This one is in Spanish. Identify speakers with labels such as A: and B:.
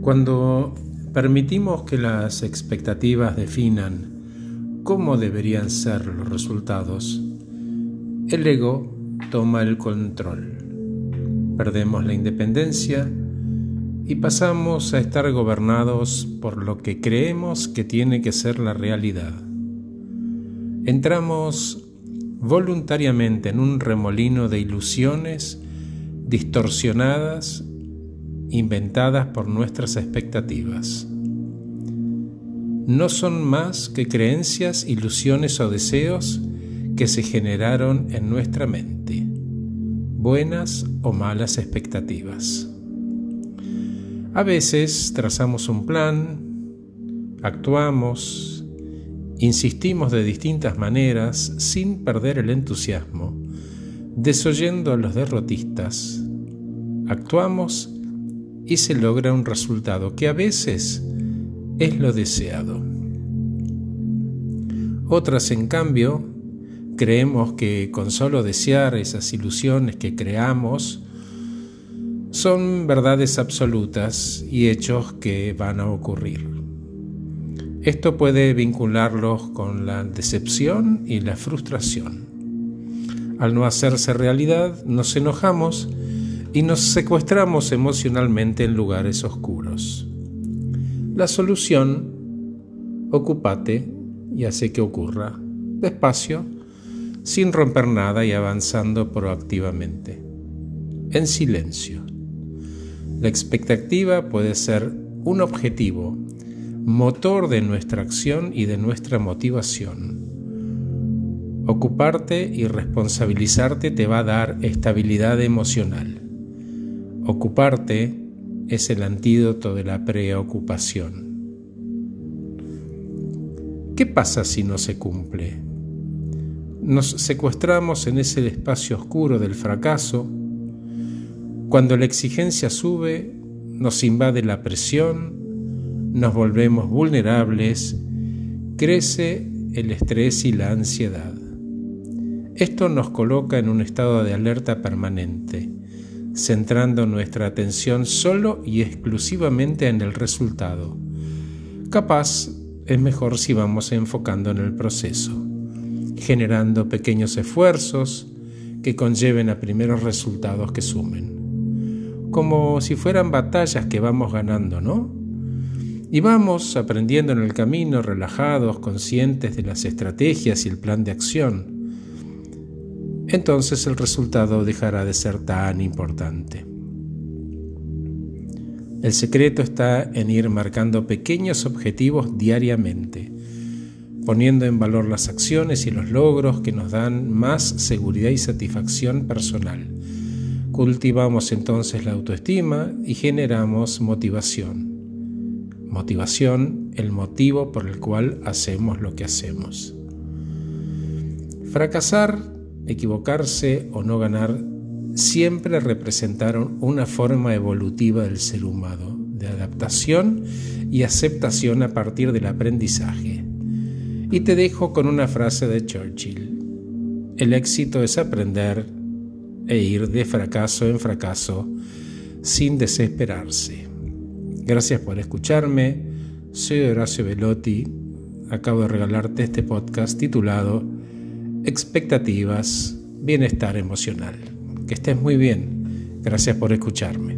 A: Cuando permitimos que las expectativas definan cómo deberían ser los resultados, el ego toma el control. Perdemos la independencia y pasamos a estar gobernados por lo que creemos que tiene que ser la realidad. Entramos voluntariamente en un remolino de ilusiones distorsionadas, inventadas por nuestras expectativas. No son más que creencias, ilusiones o deseos que se generaron en nuestra mente, buenas o malas expectativas. A veces trazamos un plan, actuamos, insistimos de distintas maneras sin perder el entusiasmo, desoyendo a los derrotistas. Actuamos y se logra un resultado que a veces es lo deseado. Otras, en cambio, creemos que con solo desear esas ilusiones que creamos, son verdades absolutas y hechos que van a ocurrir. Esto puede vincularlos con la decepción y la frustración. Al no hacerse realidad, nos enojamos y nos secuestramos emocionalmente en lugares oscuros. La solución, ocúpate y hace que ocurra, despacio, sin romper nada y avanzando proactivamente, en silencio. La expectativa puede ser un objetivo, motor de nuestra acción y de nuestra motivación. Ocuparte y responsabilizarte te va a dar estabilidad emocional. Ocuparte es el antídoto de la preocupación. ¿Qué pasa si no se cumple? Nos secuestramos en ese espacio oscuro del fracaso cuando la exigencia sube, nos invade la presión, nos volvemos vulnerables, crece el estrés y la ansiedad. Esto nos coloca en un estado de alerta permanente, centrando nuestra atención solo y exclusivamente en el resultado. Capaz es mejor si vamos enfocando en el proceso, generando pequeños esfuerzos que conlleven a primeros resultados que sumen como si fueran batallas que vamos ganando, ¿no? Y vamos aprendiendo en el camino, relajados, conscientes de las estrategias y el plan de acción. Entonces el resultado dejará de ser tan importante. El secreto está en ir marcando pequeños objetivos diariamente, poniendo en valor las acciones y los logros que nos dan más seguridad y satisfacción personal Cultivamos entonces la autoestima y generamos motivación. Motivación, el motivo por el cual hacemos lo que hacemos. Fracasar, equivocarse o no ganar siempre representaron una forma evolutiva del ser humano, de adaptación y aceptación a partir del aprendizaje. Y te dejo con una frase de Churchill. El éxito es aprender e ir de fracaso en fracaso sin desesperarse. Gracias por escucharme. Soy Horacio Velotti. Acabo de regalarte este podcast titulado Expectativas, Bienestar Emocional. Que estés muy bien. Gracias por escucharme.